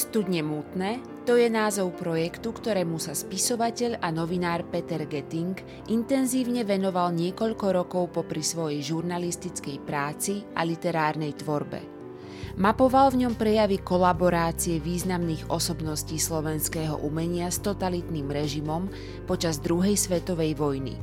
Studne mútne to je názov projektu, ktorému sa spisovateľ a novinár Peter Getting intenzívne venoval niekoľko rokov popri svojej žurnalistickej práci a literárnej tvorbe. Mapoval v ňom prejavy kolaborácie významných osobností slovenského umenia s totalitným režimom počas druhej svetovej vojny.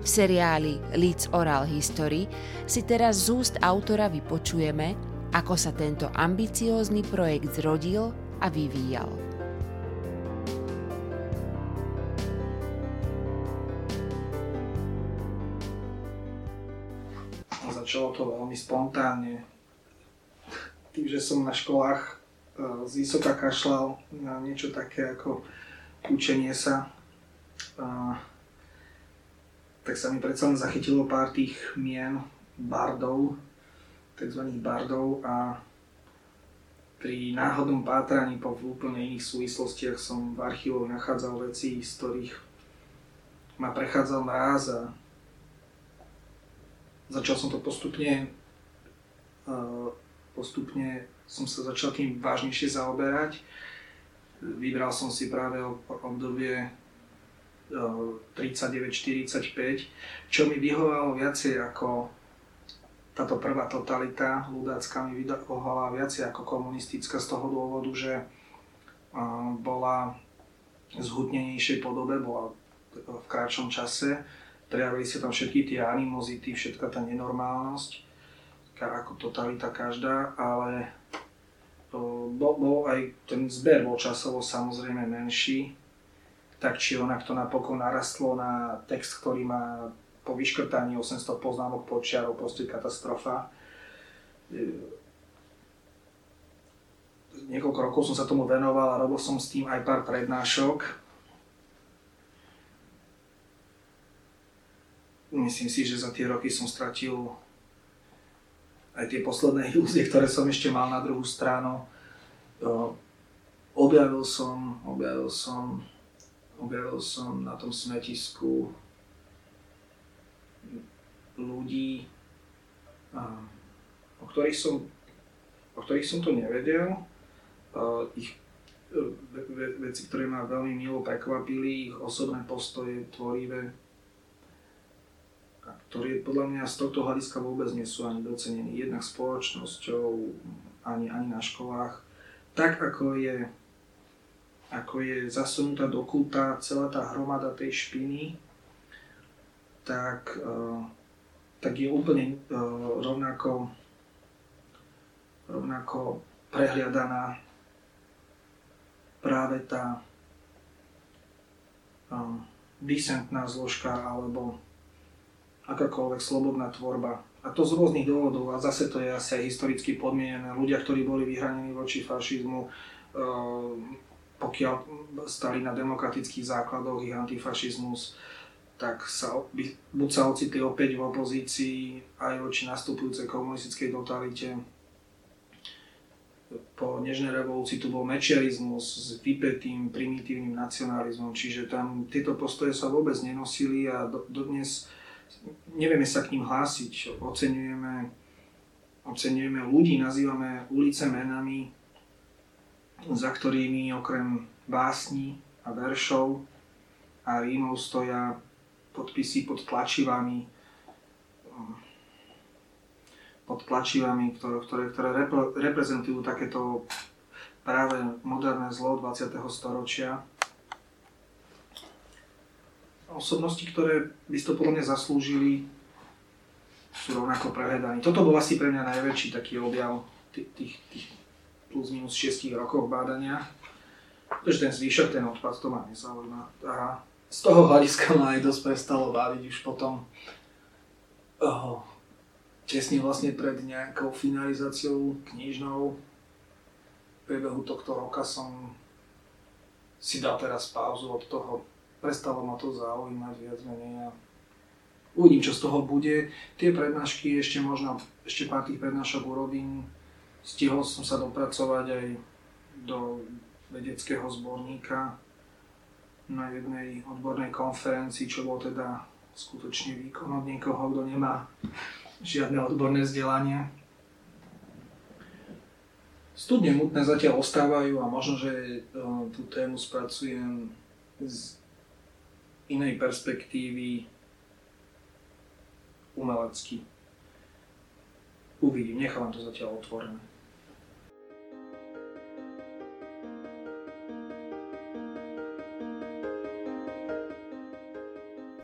V seriáli Leeds Oral History si teraz z úst autora vypočujeme, ako sa tento ambiciózny projekt zrodil a vyvíjal. Začalo to veľmi spontánne. Tým, že som na školách e, z vysoka kašľal na niečo také ako učenie sa, tak sa mi predsa zachytilo pár tých mien, bardov, tzv. bardov a pri náhodnom pátraní po úplne iných súvislostiach som v archívoch nachádzal veci, z ktorých ma prechádzal mráz a začal som to postupne postupne som sa začal tým vážnejšie zaoberať. Vybral som si práve obdobie 39-45, čo mi vyhovalo viacej ako táto prvá totalita ľudácka mi vydahovala viacej ako komunistická z toho dôvodu, že bola v zhutnenejšej podobe, bola v kratšom čase, prejavili sa tam všetky tie animozity, všetka tá nenormálnosť, ako totalita každá, ale bol, bol aj ten zber bol časovo samozrejme menší, tak či onak to napokon narastlo na text, ktorý má po vyškrtaní 800 poznámok počiarov, proste katastrofa. E, niekoľko rokov som sa tomu venoval a robil som s tým aj pár prednášok. Myslím si, že za tie roky som stratil aj tie posledné ilúzie, ktoré som ešte mal na druhú stranu. E, objavil som, objavil som, objavil som na tom smetisku ľudí, o ktorých som, o ktorých som to nevedel. Ich e, veci, ktoré ma veľmi milo prekvapili, ich osobné postoje, tvorivé, ktoré podľa mňa z tohto hľadiska vôbec nie sú ani docenení jednak spoločnosťou, ani, ani na školách. Tak ako je, ako je zasunutá do kulta celá tá hromada tej špiny, tak uh, tak je úplne uh, rovnako, rovnako prehliadaná práve tá um, disentná zložka alebo akákoľvek slobodná tvorba. A to z rôznych dôvodov a zase to je asi aj historicky podmienené. Ľudia, ktorí boli vyhranení voči fašizmu, uh, pokiaľ stali na demokratických základoch ich antifašizmus, tak sa, buď sa ocitli opäť v opozícii aj voči nastupujúcej komunistickej totalite. Po Nežnej revolúcii tu bol mečiarizmus s vypetým primitívnym nacionalizmom, čiže tam tieto postoje sa vôbec nenosili a do, dodnes nevieme sa k ním hlásiť. Oceňujeme, oceňujeme ľudí, nazývame ulice menami, za ktorými okrem básni a veršov a rímov stoja podpisy pod tlačivami, pod tlačivami, ktoré, ktoré, ktoré reprezentujú takéto práve moderné zlo 20. storočia. Osobnosti, ktoré by to podľa mňa zaslúžili, sú rovnako prehľadaní. Toto bol asi pre mňa najväčší taký objav tých, tých, plus minus 6 rokov bádania. Pretože ten zvýšok, ten odpad, to ma nezaujíma. A z toho hľadiska ma aj dosť prestalo baviť už potom. Oh, tesne vlastne pred nejakou finalizáciou knižnou v priebehu tohto roka som si dal teraz pauzu od toho. Prestalo ma to zaujímať viac menej a uvidím, čo z toho bude. Tie prednášky ešte možno, ešte pár tých prednášok urobím. Stihol som sa dopracovať aj do vedeckého zborníka na jednej odbornej konferencii, čo bol teda skutočne výkon od niekoho, kto nemá žiadne odborné vzdelanie. Studne mutné zatiaľ ostávajú a možno, že e, tú tému spracujem z inej perspektívy umelecky. Uvidím, nechávam to zatiaľ otvorené.